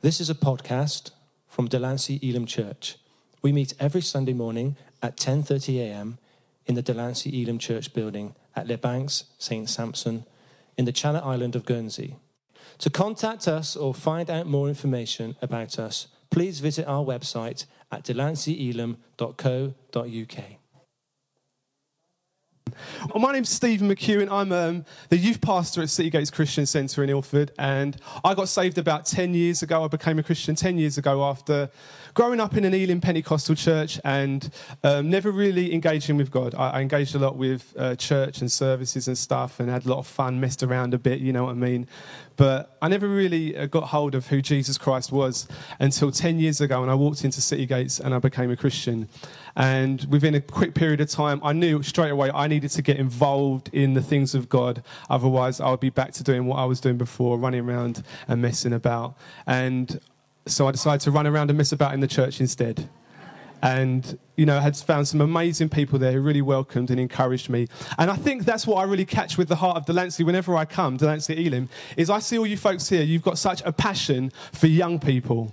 This is a podcast from Delancey Elim Church. We meet every Sunday morning at 10:30 a.m. in the Delancey Elim Church building at Les Banques, St. Sampson, in the Channel Island of Guernsey. To contact us or find out more information about us, please visit our website at delanceyelim.co.uk. Well, my name's Stephen McEwen. I'm um, the youth pastor at City Gates Christian Centre in Ilford, and I got saved about 10 years ago. I became a Christian 10 years ago after growing up in an Elim Pentecostal church and um, never really engaging with God. I, I engaged a lot with uh, church and services and stuff and had a lot of fun, messed around a bit, you know what I mean? But I never really uh, got hold of who Jesus Christ was until 10 years ago when I walked into City Gates and I became a Christian. And within a quick period of time, I knew straight away I needed to get involved in the things of God. Otherwise, I would be back to doing what I was doing before, running around and messing about. And so I decided to run around and mess about in the church instead. And you know I had found some amazing people there who really welcomed and encouraged me. And i think that's what i really catch with the heart of delancey whenever i come delancey elim is i see all you folks here you've got such a passion for young people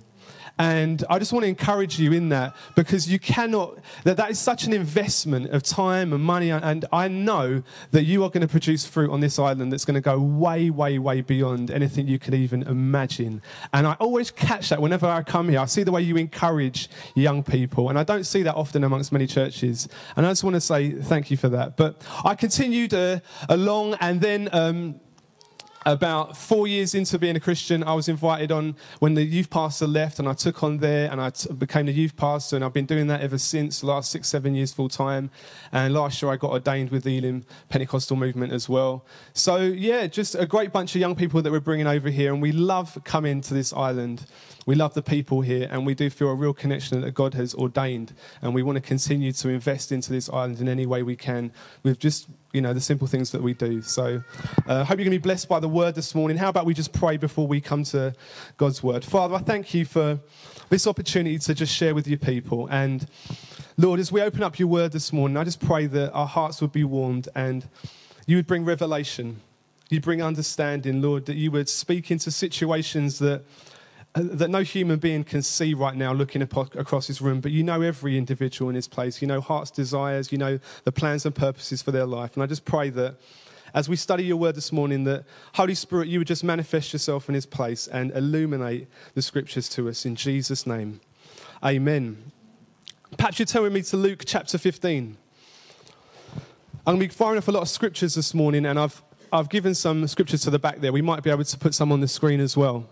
and I just want to encourage you in that because you cannot, that, that is such an investment of time and money. And I know that you are going to produce fruit on this island that's going to go way, way, way beyond anything you could even imagine. And I always catch that whenever I come here. I see the way you encourage young people. And I don't see that often amongst many churches. And I just want to say thank you for that. But I continued uh, along and then. Um, about four years into being a Christian, I was invited on when the youth pastor left, and I took on there and I t- became the youth pastor, and I've been doing that ever since, last six, seven years full time. And last year I got ordained with the Elim Pentecostal movement as well. So, yeah, just a great bunch of young people that we're bringing over here, and we love coming to this island. We love the people here, and we do feel a real connection that God has ordained, and we want to continue to invest into this island in any way we can with just you know the simple things that we do. So, I uh, hope you're going to be blessed by the word this morning. How about we just pray before we come to God's word? Father, I thank you for this opportunity to just share with your people and. Lord, as we open up your word this morning, I just pray that our hearts would be warmed and you would bring revelation. You'd bring understanding, Lord, that you would speak into situations that uh, that no human being can see right now looking across this room, but you know every individual in this place. You know heart's desires, you know the plans and purposes for their life. And I just pray that as we study your word this morning, that Holy Spirit, you would just manifest yourself in his place and illuminate the scriptures to us in Jesus' name. Amen. Perhaps you're telling me to Luke chapter 15. I'm going to be firing off a lot of scriptures this morning, and I've, I've given some scriptures to the back there. We might be able to put some on the screen as well.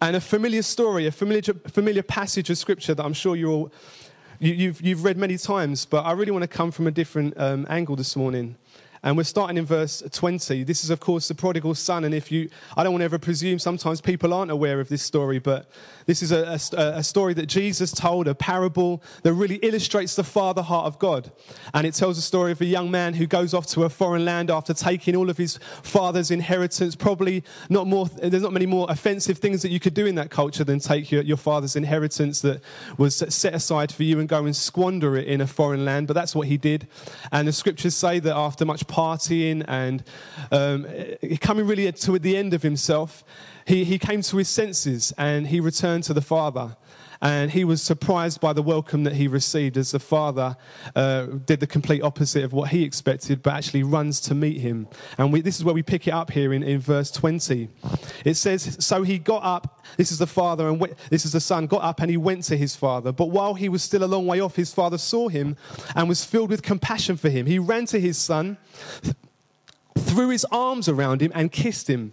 and a familiar story, a familiar, familiar passage of scripture that I'm sure you're all, you, have you've, you've read many times, but I really want to come from a different um, angle this morning. And we're starting in verse 20. This is, of course, the prodigal son. And if you, I don't want to ever presume, sometimes people aren't aware of this story, but this is a, a, a, story that Jesus told, a parable that really illustrates the father heart of God. And it tells the story of a young man who goes off to a foreign land after taking all of his father's inheritance. Probably not more, there's not many more offensive things that you could do in that culture than take your, your father's inheritance that was set aside for you and go and squander it in a foreign land. But that's what he did. And the scriptures say that after much partying and um, coming really to the end of himself, he, he came to his senses and he returned to the Father. And he was surprised by the welcome that he received as the father uh, did the complete opposite of what he expected, but actually runs to meet him. And we, this is where we pick it up here in, in verse 20. It says, So he got up, this is the father, and this is the son, got up and he went to his father. But while he was still a long way off, his father saw him and was filled with compassion for him. He ran to his son, threw his arms around him, and kissed him.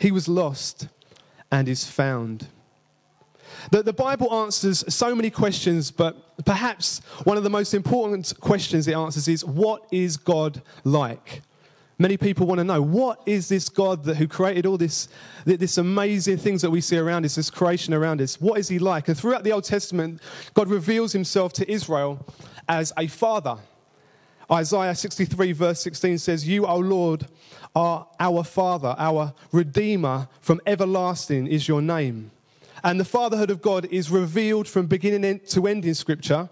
He was lost and is found. The, the Bible answers so many questions, but perhaps one of the most important questions it answers is what is God like? Many people want to know what is this God that who created all this, this amazing things that we see around us, this creation around us? What is he like? And throughout the Old Testament, God reveals himself to Israel as a father. Isaiah 63, verse 16 says, You, O Lord, are our Father, our Redeemer from everlasting is your name. And the fatherhood of God is revealed from beginning to end in Scripture.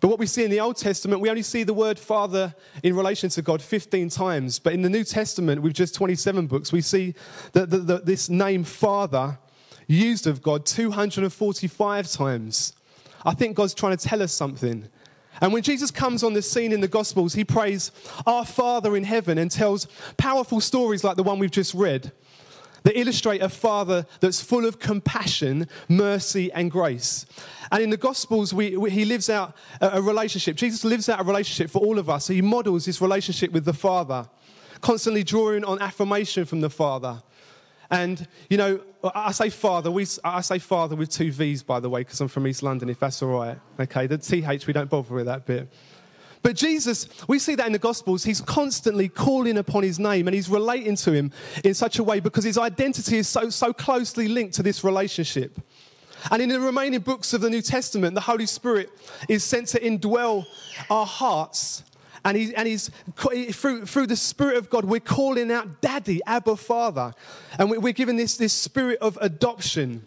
But what we see in the Old Testament, we only see the word Father in relation to God 15 times. But in the New Testament, with just 27 books, we see that this name Father used of God 245 times. I think God's trying to tell us something. And when Jesus comes on the scene in the Gospels, he prays, Our Father in heaven, and tells powerful stories like the one we've just read that illustrate a father that's full of compassion, mercy, and grace. And in the Gospels, we, we, he lives out a, a relationship. Jesus lives out a relationship for all of us. He models his relationship with the Father, constantly drawing on affirmation from the Father. And, you know, I say father, we, I say father with two V's, by the way, because I'm from East London, if that's all right. Okay, the TH, we don't bother with that bit. But Jesus, we see that in the Gospels, he's constantly calling upon his name and he's relating to him in such a way because his identity is so, so closely linked to this relationship. And in the remaining books of the New Testament, the Holy Spirit is sent to indwell our hearts. And, he, and he's through, through the Spirit of God, we're calling out Daddy, Abba, Father. And we're given this, this spirit of adoption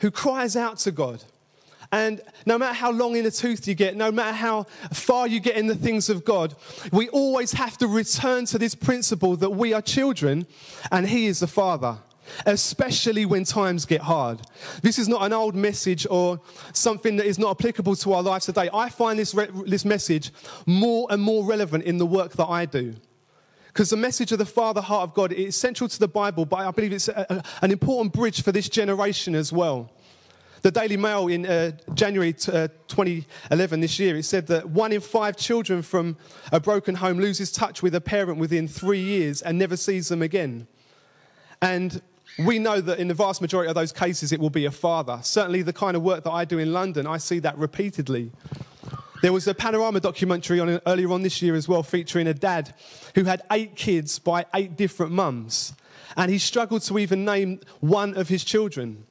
who cries out to God. And no matter how long in the tooth you get, no matter how far you get in the things of God, we always have to return to this principle that we are children and He is the Father especially when times get hard. This is not an old message or something that is not applicable to our lives today. I find this, re- this message more and more relevant in the work that I do. Because the message of the Father heart of God is central to the Bible, but I believe it's a, a, an important bridge for this generation as well. The Daily Mail in uh, January t- uh, 2011 this year, it said that one in five children from a broken home loses touch with a parent within three years and never sees them again. And we know that in the vast majority of those cases, it will be a father. Certainly, the kind of work that I do in London, I see that repeatedly. There was a panorama documentary on, earlier on this year as well, featuring a dad who had eight kids by eight different mums. And he struggled to even name one of his children.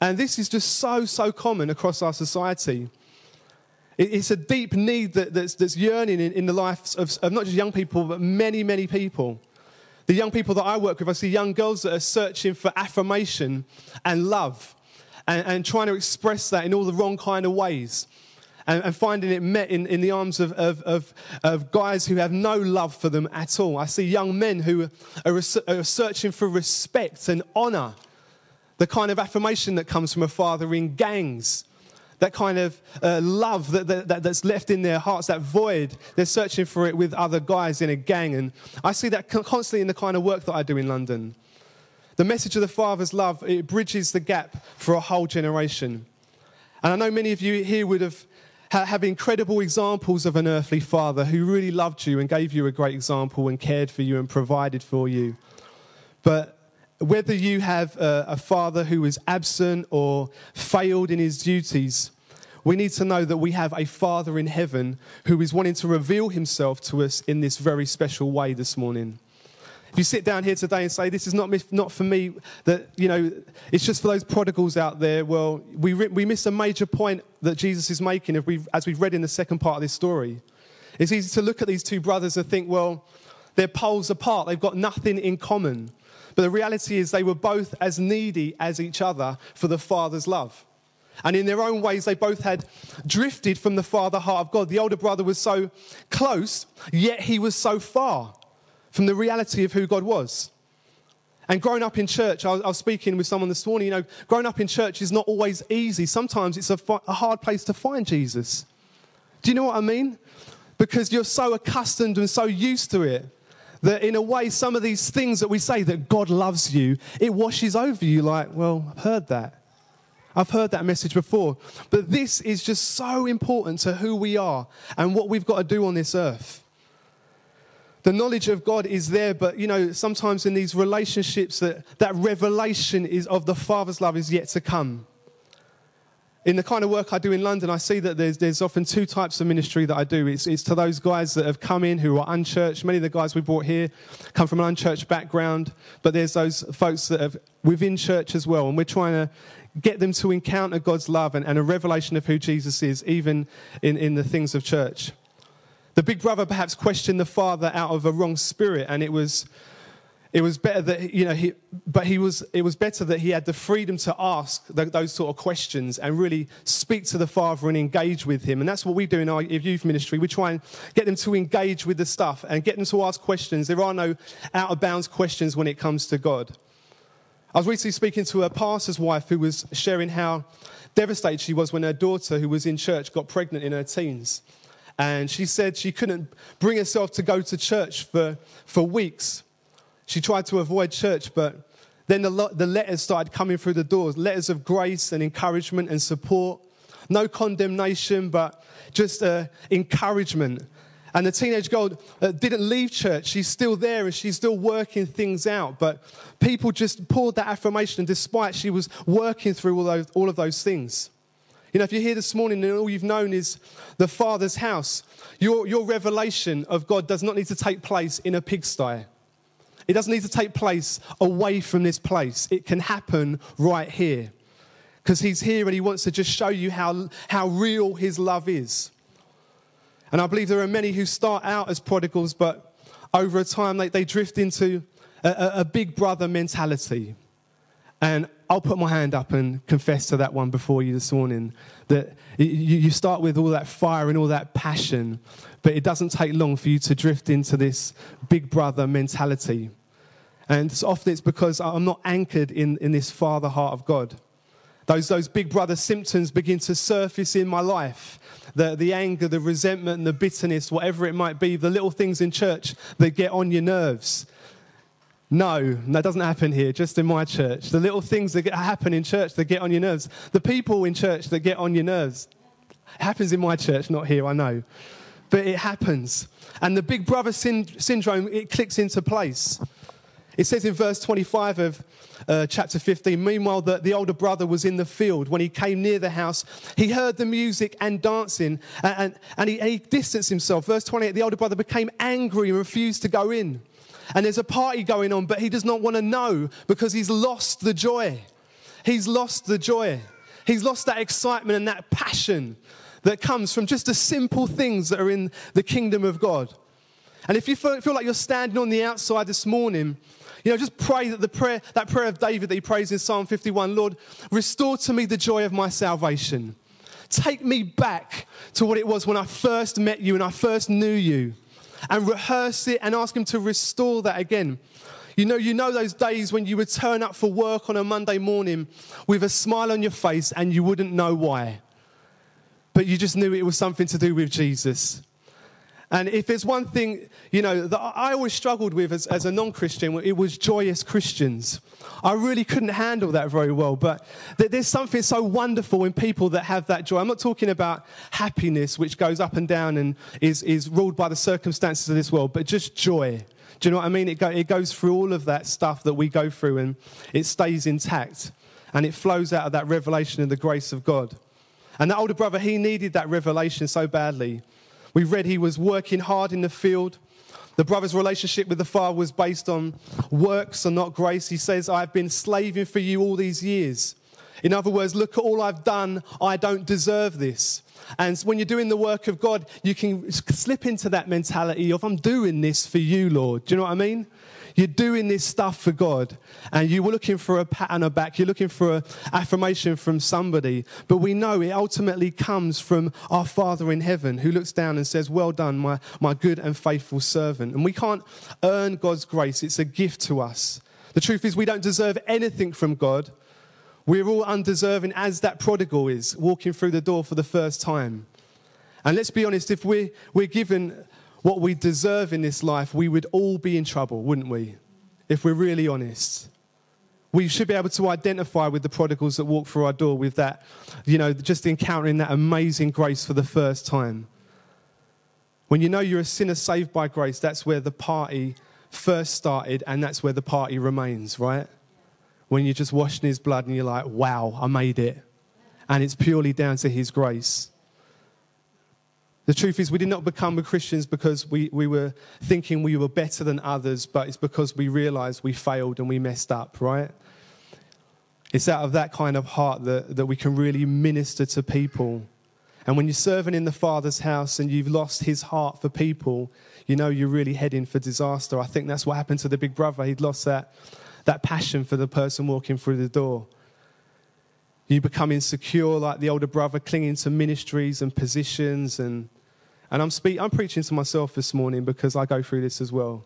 And this is just so, so common across our society. It's a deep need that, that's, that's, yearning in, in the lives of, of not just young people, but many, many people. The young people that I work with, I see young girls that are searching for affirmation and love and, and trying to express that in all the wrong kind of ways. And, and finding it met in, in the arms of, of, of, of, guys who have no love for them at all. I see young men who are, are searching for respect and honor the kind of affirmation that comes from a father in gangs, that kind of uh, love that, that, that's left in their hearts, that void. They're searching for it with other guys in a gang. And I see that constantly in the kind of work that I do in London. The message of the Father's love, it bridges the gap for a whole generation. And I know many of you here would have have incredible examples of an earthly father who really loved you and gave you a great example and cared for you and provided for you. But whether you have a, a father who is absent or failed in his duties, we need to know that we have a Father in heaven who is wanting to reveal himself to us in this very special way this morning. If you sit down here today and say, This is not, not for me, that, you know, it's just for those prodigals out there, well, we, we miss a major point that Jesus is making if we as we've read in the second part of this story. It's easy to look at these two brothers and think, well, they're poles apart, they've got nothing in common. But the reality is, they were both as needy as each other for the Father's love. And in their own ways, they both had drifted from the father heart of God. The older brother was so close, yet he was so far from the reality of who God was. And growing up in church, I was, speaking with someone this morning, you know, growing up in church is not always easy. Sometimes it's a, hard place to find Jesus. Do you know what I mean? Because you're so accustomed and so used to it that in a way, some of these things that we say that God loves you, it washes over you like, well, I've heard that. I've heard that message before. But this is just so important to who we are and what we've got to do on this earth. The knowledge of God is there, but you know, sometimes in these relationships that, that revelation is of the Father's love is yet to come. In the kind of work I do in London, I see that there's, there's often two types of ministry that I do. It's, it's to those guys that have come in who are unchurched. Many of the guys we brought here come from an unchurched background, but there's those folks that are within church as well. And we're trying to get them to encounter God's love and, and a revelation of who Jesus is, even in, in the things of church. The big brother perhaps questioned the father out of a wrong spirit, and it was, it was better that, you know, he, but he was, it was better that he had the freedom to ask the, those sort of questions and really speak to the father and engage with him. And that's what we do in our youth ministry. We try and get them to engage with the stuff and get them to ask questions. There are no out of bounds questions when it comes to God. I was recently speaking to a pastor's wife who was sharing how devastated she was when her daughter, who was in church, got pregnant in her teens. And she said she couldn't bring herself to go to church for, for weeks. She tried to avoid church, but then the, the letters started coming through the doors letters of grace and encouragement and support. No condemnation, but just uh, encouragement and the teenage girl uh, didn't leave church. She's still there and she's still working things out. But people just poured that affirmation, despite she was working through all, those, all of those things. You know, if you're here this morning and all you've known is the Father's house, your, your revelation of God does not need to take place in a pigsty. It doesn't need to take place away from this place. It can happen right here. Because He's here and He wants to just show you how, how real His love is. And I believe there are many who start out as prodigals, but over a time they, they drift into a, a big brother mentality. And I'll put my hand up and confess to that one before you this morning that you start with all that fire and all that passion, but it doesn't take long for you to drift into this big brother mentality. And often it's because I'm not anchored in, in this father heart of God. Those, those big brother symptoms begin to surface in my life the, the anger, the resentment, and the bitterness, whatever it might be, the little things in church that get on your nerves. No, that doesn't happen here, just in my church. The little things that happen in church that get on your nerves. The people in church that get on your nerves. It happens in my church, not here, I know. But it happens. And the big brother syndrome, it clicks into place. It says in verse 25 of uh, chapter 15 Meanwhile, the, the older brother was in the field. When he came near the house, he heard the music and dancing, and, and, and, he, and he distanced himself. Verse 28 The older brother became angry and refused to go in. And there's a party going on, but he does not want to know because he's lost the joy. He's lost the joy. He's lost that excitement and that passion that comes from just the simple things that are in the kingdom of God. And if you feel, feel like you're standing on the outside this morning, you know, just pray that the prayer, that prayer of David that he prays in Psalm 51, Lord, restore to me the joy of my salvation. Take me back to what it was when I first met you and I first knew you. And rehearse it and ask him to restore that again. You know, you know those days when you would turn up for work on a Monday morning with a smile on your face and you wouldn't know why. But you just knew it was something to do with Jesus. And if there's one thing, you know, that I always struggled with as, as a non Christian, it was joyous Christians. I really couldn't handle that very well. But there's something so wonderful in people that have that joy. I'm not talking about happiness, which goes up and down and is, is ruled by the circumstances of this world, but just joy. Do you know what I mean? It, go, it goes through all of that stuff that we go through and it stays intact. And it flows out of that revelation and the grace of God. And that older brother, he needed that revelation so badly. We read he was working hard in the field. The brother's relationship with the father was based on works and not grace. He says, I've been slaving for you all these years. In other words, look at all I've done. I don't deserve this. And when you're doing the work of God, you can slip into that mentality of, I'm doing this for you, Lord. Do you know what I mean? You're doing this stuff for God, and you were looking for a pat on the back. You're looking for an affirmation from somebody. But we know it ultimately comes from our Father in heaven who looks down and says, Well done, my, my good and faithful servant. And we can't earn God's grace, it's a gift to us. The truth is, we don't deserve anything from God. We're all undeserving, as that prodigal is, walking through the door for the first time. And let's be honest, if we're, we're given what we deserve in this life, we would all be in trouble, wouldn't we? If we're really honest. We should be able to identify with the prodigals that walk through our door with that, you know, just encountering that amazing grace for the first time. When you know you're a sinner saved by grace, that's where the party first started, and that's where the party remains, right? When you're just washing his blood and you're like, wow, I made it. And it's purely down to his grace. The truth is, we did not become Christians because we, we were thinking we were better than others, but it's because we realized we failed and we messed up, right? It's out of that kind of heart that, that we can really minister to people. And when you're serving in the Father's house and you've lost his heart for people, you know you're really heading for disaster. I think that's what happened to the big brother. He'd lost that, that passion for the person walking through the door. You become insecure like the older brother, clinging to ministries and positions. And, and I'm, I'm preaching to myself this morning because I go through this as well.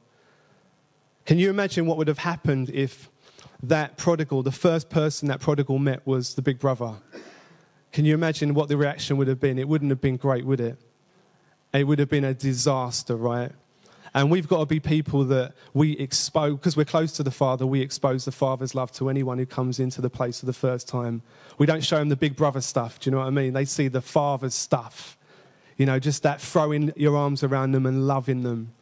Can you imagine what would have happened if that prodigal, the first person that prodigal met, was the big brother? Can you imagine what the reaction would have been? It wouldn't have been great, would it? it would have been a disaster, right? And we've got to be people that we expose, because we're close to the Father, we expose the Father's love to anyone who comes into the place for the first time. We don't show them the big brother stuff, do you know what I mean? They see the Father's stuff. You know, just that throwing your arms around them and loving them.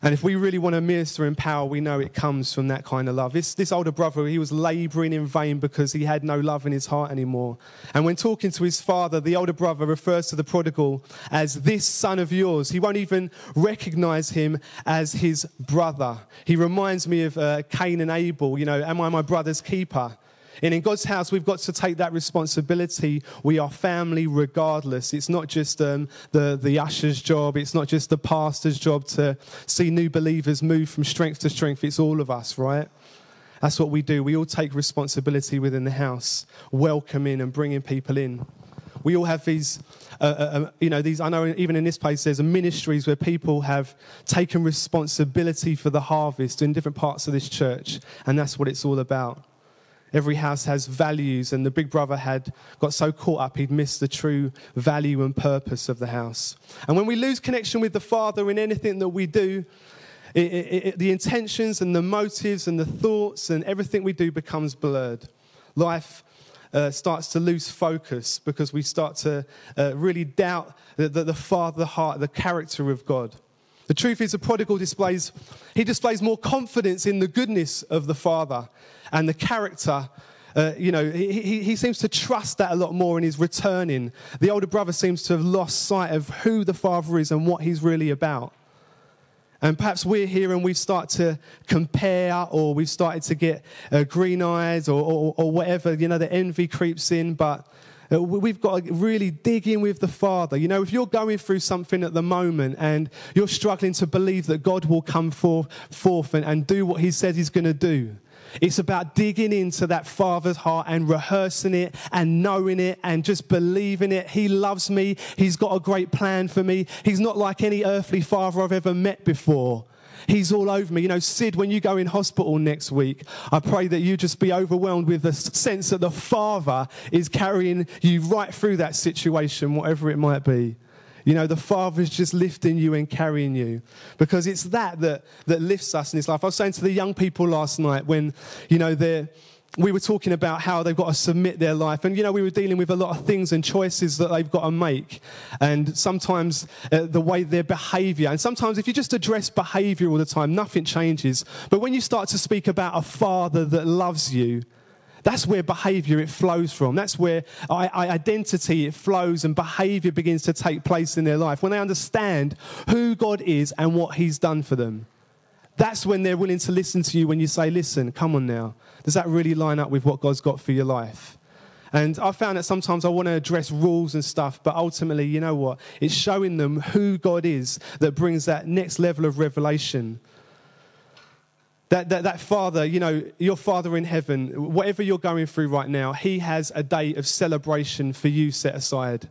And if we really want to minister in power, we know it comes from that kind of love. This, this older brother, he was laboring in vain because he had no love in his heart anymore. And when talking to his father, the older brother refers to the prodigal as this son of yours. He won't even recognize him as his brother. He reminds me of uh, Cain and Abel, you know, am I my brother's keeper? And in God's house, we've got to take that responsibility. We are family regardless. It's not just um, the, the usher's job, it's not just the pastor's job to see new believers move from strength to strength. It's all of us, right? That's what we do. We all take responsibility within the house, welcoming and bringing people in. We all have these, uh, uh, uh you know, these. I know even in this place, there's ministries where people have taken responsibility for the harvest in different parts of this church, and that's what it's all about. Every house has values, and the big brother had got so caught up he'd missed the true value and purpose of the house. And when we lose connection with the Father in anything that we do, it, it, it, the intentions and the motives and the thoughts and everything we do becomes blurred. Life uh, starts to lose focus because we start to uh, really doubt the, the, the Father, the heart, the character of God. The truth is, the prodigal displays, he displays more confidence in the goodness of the Father and the character. Uh, you know, he, he, seems to trust that a lot more in his returning. The older brother seems to have lost sight of who the father is and what he's really about. And perhaps we're here and we start to compare, or we've started to get uh, green eyes, or, or, or, whatever. You know, the envy creeps in, but Uh, we've got to really dig in with the Father. You know, if you're going through something at the moment and you're struggling to believe that God will come forth, forth and, and do what He says He's going to do, it's about digging into that Father's heart and rehearsing it and knowing it and just believing it. He loves me. He's got a great plan for me. He's not like any earthly father I've ever met before. He's all over me. You know, Sid, when you go in hospital next week, I pray that you just be overwhelmed with the sense that the Father is carrying you right through that situation, whatever it might be. You know, the Father's just lifting you and carrying you because it's that that, that lifts us in this life. I was saying to the young people last night when, you know, they're we were talking about how they've got to submit their life. And, you know, we were dealing with a lot of things and choices that they've got to make. And sometimes uh, the way their behavior, and sometimes if you just address behavior all the time, nothing changes. But when you start to speak about a father that loves you, that's where behavior it flows from. That's where identity it flows and behavior begins to take place in their life. When they understand who God is and what He's done for them. That's when they're willing to listen to you when you say, Listen, come on now. Does that really line up with what God's got for your life? And I found that sometimes I want to address rules and stuff, but ultimately, you know what? It's showing them who God is that brings that next level of revelation. That, that, that father, you know, your father in heaven, whatever you're going through right now, he has a day of celebration for you set aside.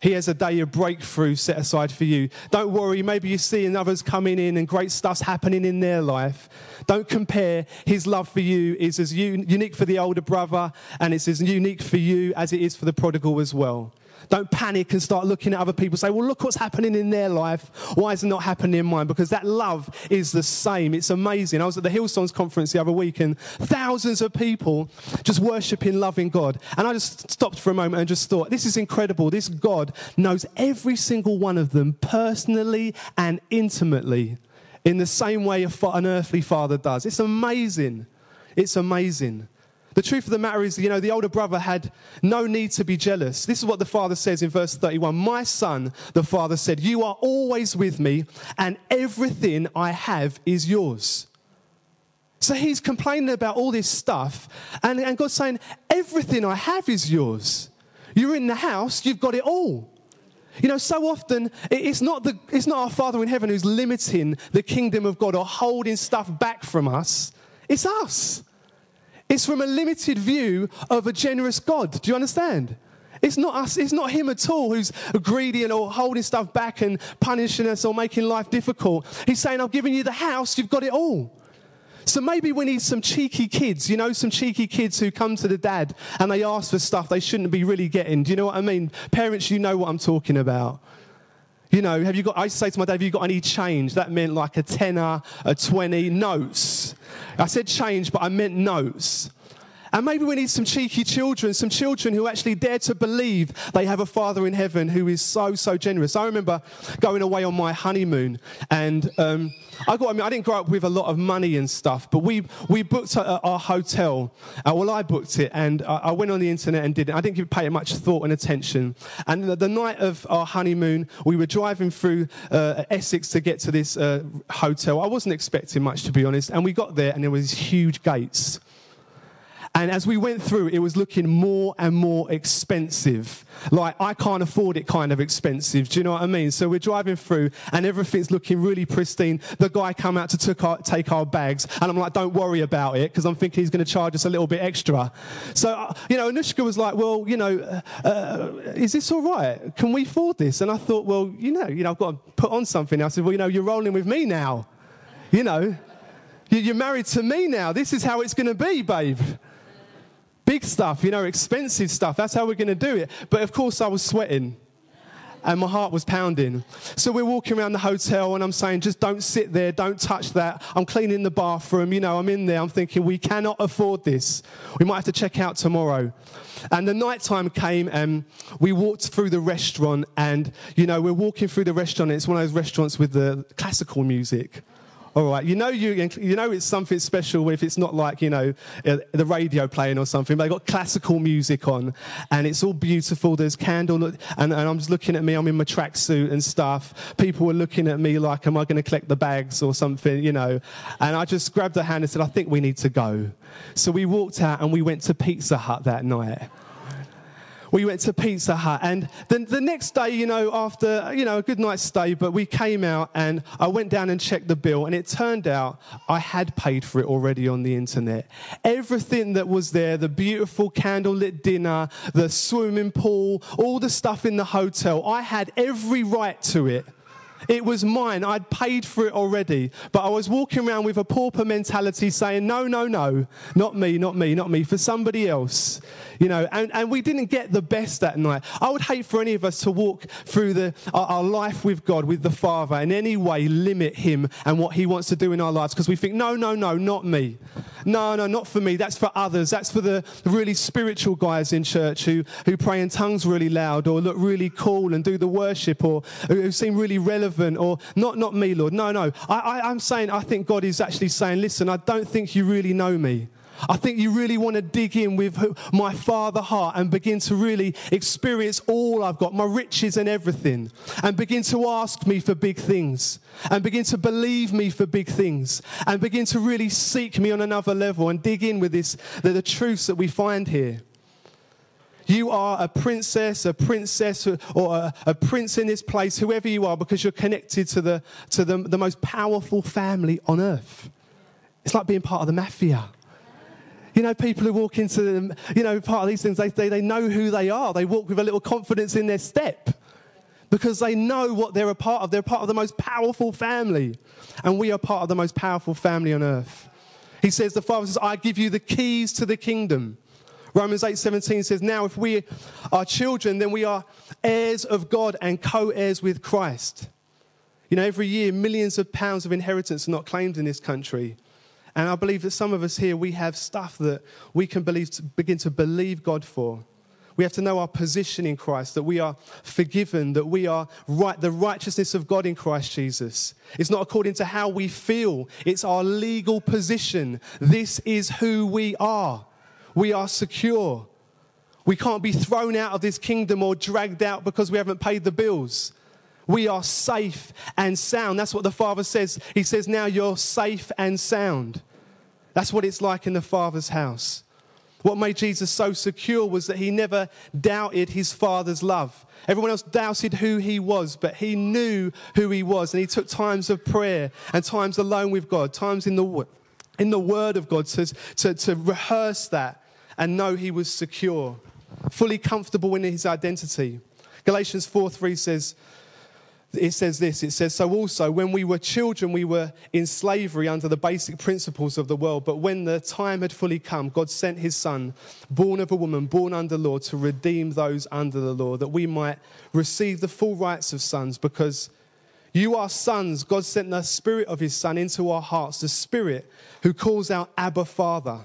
He has a day of breakthrough set aside for you. Don't worry, maybe you're seeing others coming in and great stuff's happening in their life. Don't compare. His love for you is as unique for the older brother, and it's as unique for you as it is for the prodigal as well. Don't panic and start looking at other people. Say, well, look what's happening in their life. Why is it not happening in mine? Because that love is the same. It's amazing. I was at the Hillsongs conference the other week and thousands of people just worshiping, loving God. And I just stopped for a moment and just thought, this is incredible. This God knows every single one of them personally and intimately in the same way an earthly father does. It's amazing. It's amazing. The truth of the matter is, you know, the older brother had no need to be jealous. This is what the father says in verse 31. My son, the father said, You are always with me, and everything I have is yours. So he's complaining about all this stuff, and, and God's saying, Everything I have is yours. You're in the house, you've got it all. You know, so often it's not, the, it's not our Father in heaven who's limiting the kingdom of God or holding stuff back from us, it's us. It's from a limited view of a generous God. Do you understand? It's not us, it's not him at all who's greedy and or holding stuff back and punishing us or making life difficult. He's saying, I've given you the house, you've got it all. So maybe we need some cheeky kids, you know, some cheeky kids who come to the dad and they ask for stuff they shouldn't be really getting. Do you know what I mean? Parents, you know what I'm talking about. You know, have you got, I used to say to my dad, have you got any change? That meant like a tenner, a 20, notes. I said change, but I meant notes. And maybe we need some cheeky children, some children who actually dare to believe they have a Father in heaven who is so, so generous. I remember going away on my honeymoon, and um, I got, I mean, I didn't grow up with a lot of money and stuff, but we, we booked a, our hotel. Uh, well, I booked it, and I, I, went on the internet and did it. I didn't give, pay it much thought and attention. And the, the night of our honeymoon, we were driving through uh, Essex to get to this uh, hotel. I wasn't expecting much, to be honest. And we got there, and there was huge gates. And as we went through, it was looking more and more expensive. Like, I can't afford it kind of expensive. Do you know what I mean? So we're driving through and everything's looking really pristine. The guy come out to our, take our bags and I'm like, don't worry about it because I'm thinking he's going to charge us a little bit extra. So, uh, you know, Anushka was like, well, you know, uh, uh, is this all right? Can we afford this? And I thought, well, you know, you know, I've got to put on something. I said, well, you know, you're rolling with me now. You know, you're married to me now. This is how it's going to be, babe big stuff, you know, expensive stuff. That's how we're going to do it. But of course, I was sweating and my heart was pounding. So we're walking around the hotel and I'm saying, just don't sit there, don't touch that. I'm cleaning the bathroom, you know, I'm in there. I'm thinking, we cannot afford this. We might have to check out tomorrow. And the night time came and we walked through the restaurant and, you know, we're walking through the restaurant. It's one of those restaurants with the classical music. All right, you know you you know it's something special if it's not like you know uh, the radio playing or something. But they got classical music on, and it's all beautiful. There's candle, and, and I'm just looking at me. I'm in my tracksuit and stuff. People were looking at me like, "Am I going to collect the bags or something?" You know. And I just grabbed her hand and said, "I think we need to go." So we walked out and we went to Pizza Hut that night we went to Pizza Hut. And then the next day, you know, after, you know, a good night's stay, but we came out and I went down and checked the bill. And it turned out I had paid for it already on the internet. Everything that was there, the beautiful candlelit dinner, the swimming pool, all the stuff in the hotel, I had every right to it. It was mine. I'd paid for it already. But I was walking around with a pauper mentality saying, no, no, no, not me, not me, not me, for somebody else. You know, and, and we didn't get the best that night. I would hate for any of us to walk through the, our, our life with God, with the Father, in any way limit Him and what He wants to do in our lives because we think, no, no, no, not me. No, no, not for me. That's for others. That's for the really spiritual guys in church who, who pray in tongues really loud or look really cool and do the worship or who seem really relevant or not, not me, Lord. No, no. I, I, I'm saying, I think God is actually saying, listen, I don't think you really know me. I think you really want to dig in with my father heart and begin to really experience all I've got, my riches and everything, and begin to ask me for big things, and begin to believe me for big things, and begin to really seek me on another level and dig in with this, the, the truths that we find here. You are a princess, a princess, or a, a, prince in this place, whoever you are, because you're connected to, the, to the, the most powerful family on earth. It's like being part of the mafia. You know, people who walk into, them, you know, part of these things, they, they, they know who they are. They walk with a little confidence in their step because they know what they're a part of. They're part of the most powerful family. And we are part of the most powerful family on earth. He says, The Father says, I give you the keys to the kingdom. Romans 8 17 says, Now if we are children, then we are heirs of God and co heirs with Christ. You know, every year, millions of pounds of inheritance are not claimed in this country. And I believe that some of us here, we have stuff that we can believe, begin to believe God for. We have to know our position in Christ, that we are forgiven, that we are right, the righteousness of God in Christ Jesus. It's not according to how we feel, it's our legal position. This is who we are. We are secure. We can't be thrown out of this kingdom or dragged out because we haven't paid the bills. We are safe and sound. That's what the Father says. He says, Now you're safe and sound. That's what it's like in the Father's house. What made Jesus so secure was that he never doubted his Father's love. Everyone else doubted who he was, but he knew who he was. And he took times of prayer and times alone with God, times in the, in the Word of God to, to, to rehearse that and know he was secure, fully comfortable in his identity. Galatians 4 3 says, it says this it says, So also, when we were children, we were in slavery under the basic principles of the world. But when the time had fully come, God sent his son, born of a woman, born under law, to redeem those under the law, that we might receive the full rights of sons. Because you are sons, God sent the spirit of his son into our hearts, the spirit who calls out, Abba, Father,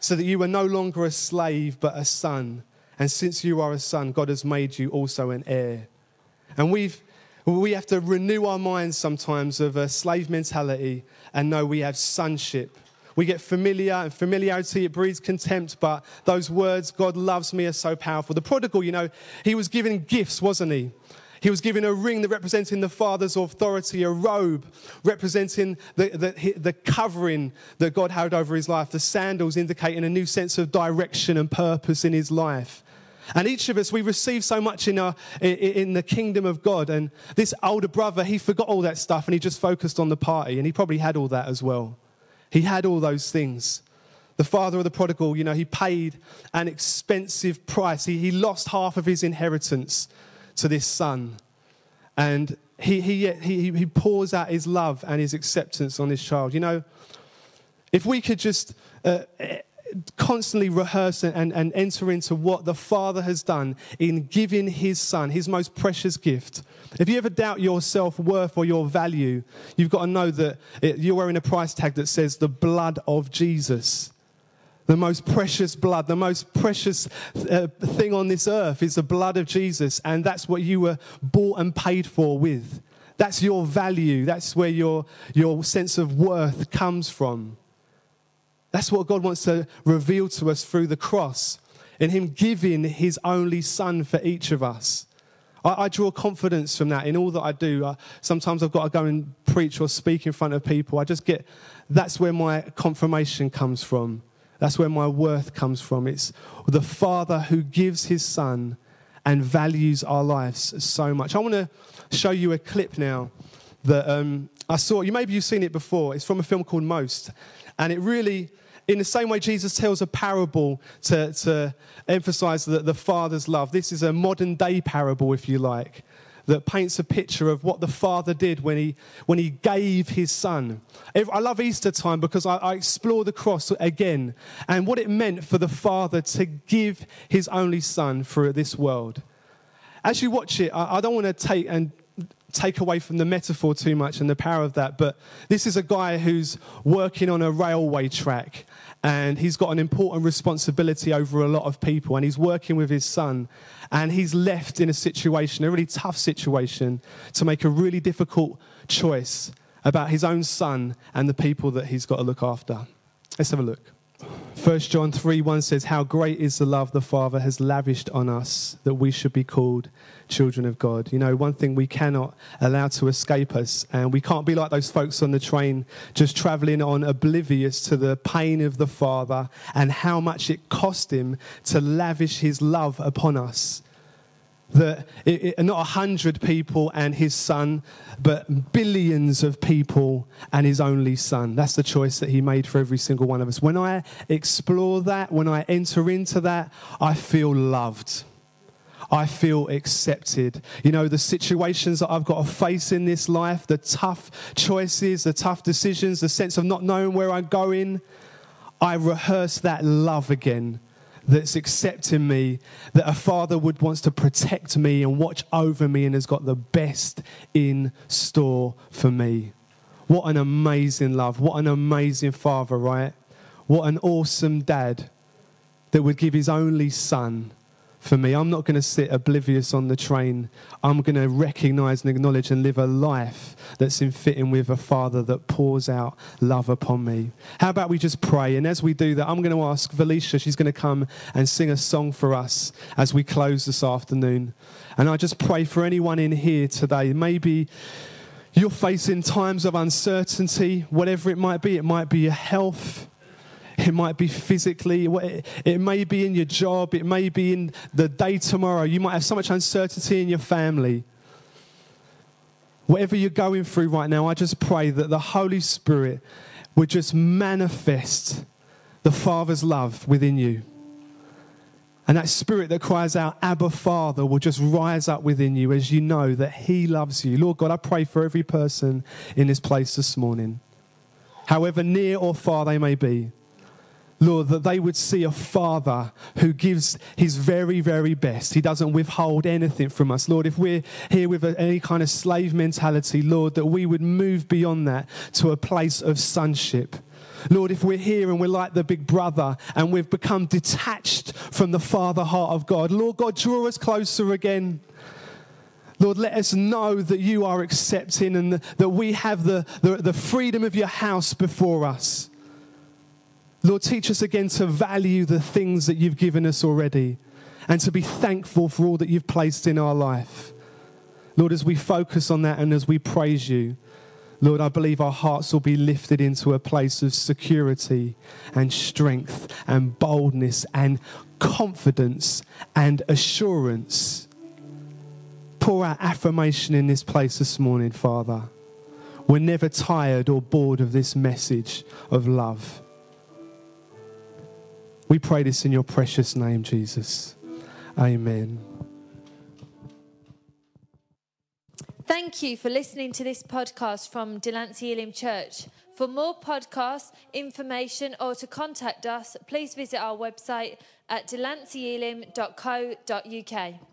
so that you are no longer a slave, but a son. And since you are a son, God has made you also an heir. And we've we have to renew our minds sometimes of a slave mentality and know we have sonship. We get familiar, and familiarity, it breeds contempt, but those words, God loves me, are so powerful. The prodigal, you know, he was given gifts, wasn't he? He was given a ring that representing the Father's authority, a robe representing the, the, the, covering that God had over his life, the sandals indicating a new sense of direction and purpose in his life. And each of us, we receive so much in, our, in the kingdom of God. And this older brother, he forgot all that stuff and he just focused on the party. And he probably had all that as well. He had all those things. The father of the prodigal, you know, he paid an expensive price. He, he lost half of his inheritance to this son. And he, he, he, he pours out his love and his acceptance on this child. You know, if we could just uh, constantly rehearse and, and enter into what the Father has done in giving His Son, His most precious gift. If you ever doubt your self worth or your value, you've got to know that it, you're wearing a price tag that says the blood of Jesus. The most precious blood, the most precious uh, thing on this earth is the blood of Jesus, and that's what you were bought and paid for with. That's your value. That's where your, your sense of worth comes from. That's what God wants to reveal to us through the cross, in Him giving His only Son for each of us. I, I draw confidence from that in all that I do. I, sometimes I've got to go and preach or speak in front of people. I just get that's where my confirmation comes from. That's where my worth comes from. It's the Father who gives His Son and values our lives so much. I want to show you a clip now that um, I saw. You maybe you've seen it before. It's from a film called Most, and it really in the same way Jesus tells a parable to, to emphasize the, the Father's love, this is a modern day parable, if you like, that paints a picture of what the Father did when he, when he gave his Son. I love Easter time because I, I explore the cross again and what it meant for the Father to give his only Son for this world. As you watch it, I, I don't want to take and take away from the metaphor too much and the power of that, but this is a guy who's working on a railway track and he's got an important responsibility over a lot of people and he's working with his son and he's left in a situation, a really tough situation, to make a really difficult choice about his own son and the people that he's got to look after. Let's have a look. 1 John 3 1 says, How great is the love the Father has lavished on us that we should be called children of God. You know, one thing we cannot allow to escape us, and we can't be like those folks on the train just traveling on oblivious to the pain of the Father and how much it cost him to lavish his love upon us that it, it, not a hundred people and his son, but billions of people and his only son. That's the choice that he made for every single one of us. When I explore that, when I enter into that, I feel loved. I feel accepted. You know, the situations that I've got to face in this life, the tough choices, the tough decisions, the sense of not knowing where I'm going, I rehearse that love again that's accepting me, that a father would wants to protect me and watch over me and has got the best in store for me. What an amazing love. What an amazing father, right? What an awesome dad that would give his only son for me. I'm not going to sit oblivious on the train. I'm going to recognize and acknowledge and live a life that's in fitting with a Father that pours out love upon me. How about we just pray? And as we do that, I'm going to ask Felicia, she's going to come and sing a song for us as we close this afternoon. And I just pray for anyone in here today. Maybe you're facing times of uncertainty, whatever it might be. It might be your health. It might be physically, it may be in your job, it may be in the day tomorrow. You might have so much uncertainty in your family. Whatever you're going through right now, I just pray that the Holy Spirit would just manifest the Father's love within you. And that spirit that cries out, Abba, Father, will just rise up within you as you know that He loves you. Lord God, I pray for every person in this place this morning, however near or far they may be. Lord, that they would see a father who gives his very, very best. He doesn't withhold anything from us. Lord, if we're here with any kind of slave mentality, Lord, that we would move beyond that to a place of sonship. Lord, if we're here and we're like the big brother and we've become detached from the father heart of God, Lord God, draw us closer again. Lord, let us know that you are accepting and that we have the, the, the freedom of your house before us. Lord, teach us again to value the things that you've given us already and to be thankful for all that you've placed in our life. Lord, as we focus on that and as we praise you, Lord, I believe our hearts will be lifted into a place of security and strength and boldness and confidence and assurance. Pour out affirmation in this place this morning, Father. We're never tired or bored of this message of love. We pray this in your precious name, Jesus. Amen. Thank you for listening to this podcast from Delancey Elim Church. For more podcasts, information, or to contact us, please visit our website at delanceyelim.co.uk.